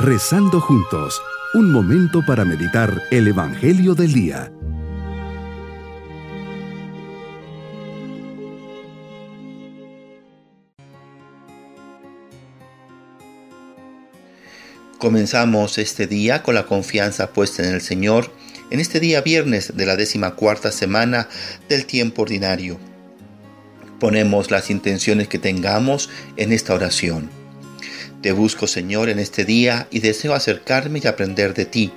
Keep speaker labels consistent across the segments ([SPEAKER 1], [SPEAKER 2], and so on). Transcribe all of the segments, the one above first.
[SPEAKER 1] Rezando juntos, un momento para meditar el Evangelio del Día.
[SPEAKER 2] Comenzamos este día con la confianza puesta en el Señor, en este día viernes de la décima cuarta semana del tiempo ordinario. Ponemos las intenciones que tengamos en esta oración. Te busco, Señor, en este día y deseo acercarme y aprender de ti.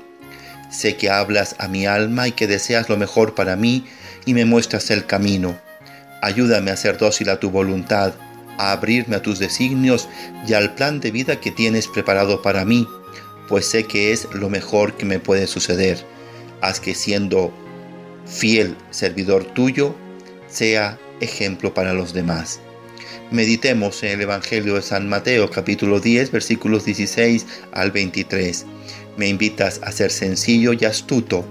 [SPEAKER 2] Sé que hablas a mi alma y que deseas lo mejor para mí y me muestras el camino. Ayúdame a ser dócil a tu voluntad, a abrirme a tus designios y al plan de vida que tienes preparado para mí, pues sé que es lo mejor que me puede suceder. Haz que siendo fiel servidor tuyo, sea ejemplo para los demás. Meditemos en el Evangelio de San Mateo capítulo 10 versículos 16 al 23. Me invitas a ser sencillo y astuto,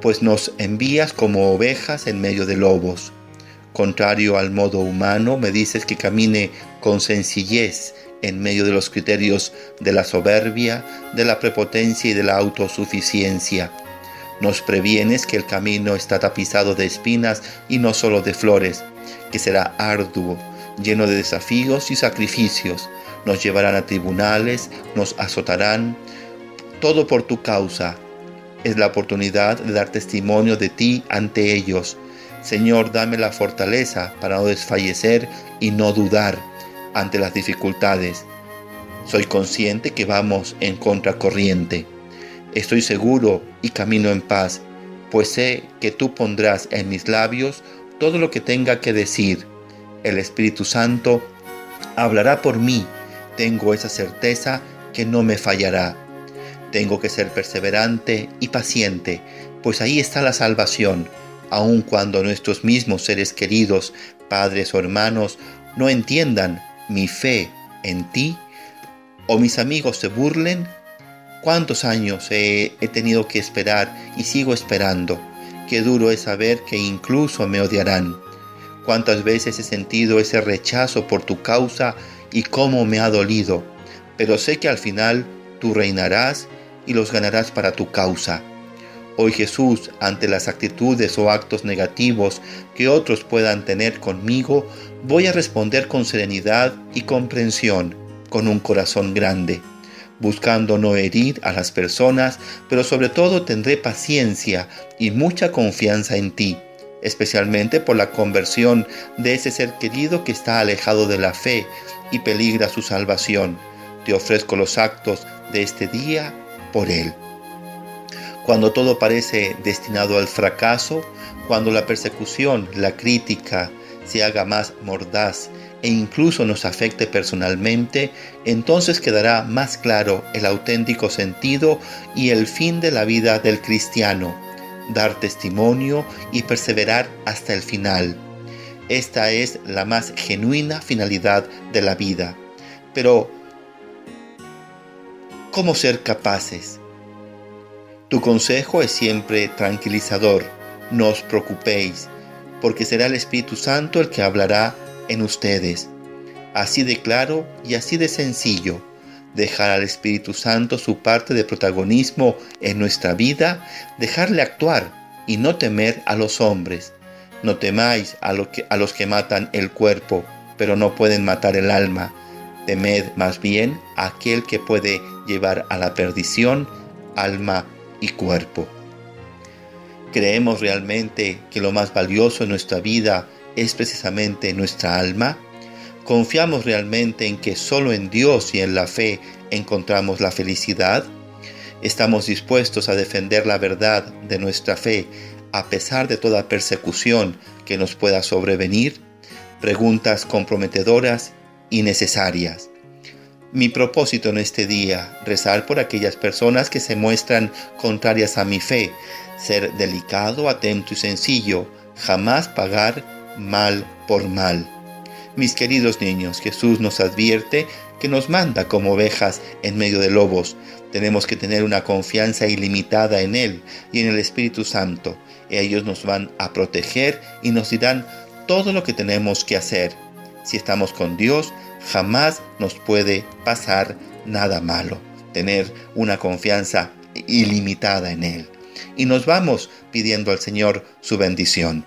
[SPEAKER 2] pues nos envías como ovejas en medio de lobos. Contrario al modo humano, me dices que camine con sencillez en medio de los criterios de la soberbia, de la prepotencia y de la autosuficiencia. Nos previenes que el camino está tapizado de espinas y no solo de flores, que será arduo, lleno de desafíos y sacrificios. Nos llevarán a tribunales, nos azotarán, todo por tu causa. Es la oportunidad de dar testimonio de ti ante ellos. Señor, dame la fortaleza para no desfallecer y no dudar ante las dificultades. Soy consciente que vamos en contracorriente. Estoy seguro y camino en paz, pues sé que tú pondrás en mis labios todo lo que tenga que decir el Espíritu Santo hablará por mí. Tengo esa certeza que no me fallará. Tengo que ser perseverante y paciente, pues ahí está la salvación, aun cuando nuestros mismos seres queridos, padres o hermanos, no entiendan mi fe en ti, o mis amigos se burlen. ¿Cuántos años he, he tenido que esperar y sigo esperando? Qué duro es saber que incluso me odiarán cuántas veces he sentido ese rechazo por tu causa y cómo me ha dolido, pero sé que al final tú reinarás y los ganarás para tu causa. Hoy Jesús, ante las actitudes o actos negativos que otros puedan tener conmigo, voy a responder con serenidad y comprensión, con un corazón grande, buscando no herir a las personas, pero sobre todo tendré paciencia y mucha confianza en ti especialmente por la conversión de ese ser querido que está alejado de la fe y peligra su salvación. Te ofrezco los actos de este día por él. Cuando todo parece destinado al fracaso, cuando la persecución, la crítica se haga más mordaz e incluso nos afecte personalmente, entonces quedará más claro el auténtico sentido y el fin de la vida del cristiano dar testimonio y perseverar hasta el final. Esta es la más genuina finalidad de la vida. Pero, ¿cómo ser capaces? Tu consejo es siempre tranquilizador. No os preocupéis, porque será el Espíritu Santo el que hablará en ustedes. Así de claro y así de sencillo dejar al Espíritu Santo su parte de protagonismo en nuestra vida, dejarle actuar y no temer a los hombres. No temáis a, que, a los que matan el cuerpo, pero no pueden matar el alma. Temed más bien a aquel que puede llevar a la perdición alma y cuerpo. ¿Creemos realmente que lo más valioso en nuestra vida es precisamente nuestra alma? ¿Confiamos realmente en que solo en Dios y en la fe encontramos la felicidad? ¿Estamos dispuestos a defender la verdad de nuestra fe a pesar de toda persecución que nos pueda sobrevenir? Preguntas comprometedoras y necesarias. Mi propósito en este día, rezar por aquellas personas que se muestran contrarias a mi fe, ser delicado, atento y sencillo, jamás pagar mal por mal. Mis queridos niños, Jesús nos advierte que nos manda como ovejas en medio de lobos. Tenemos que tener una confianza ilimitada en Él y en el Espíritu Santo. Ellos nos van a proteger y nos dirán todo lo que tenemos que hacer. Si estamos con Dios, jamás nos puede pasar nada malo. tener una confianza ilimitada en Él. Y nos vamos pidiendo al Señor su bendición.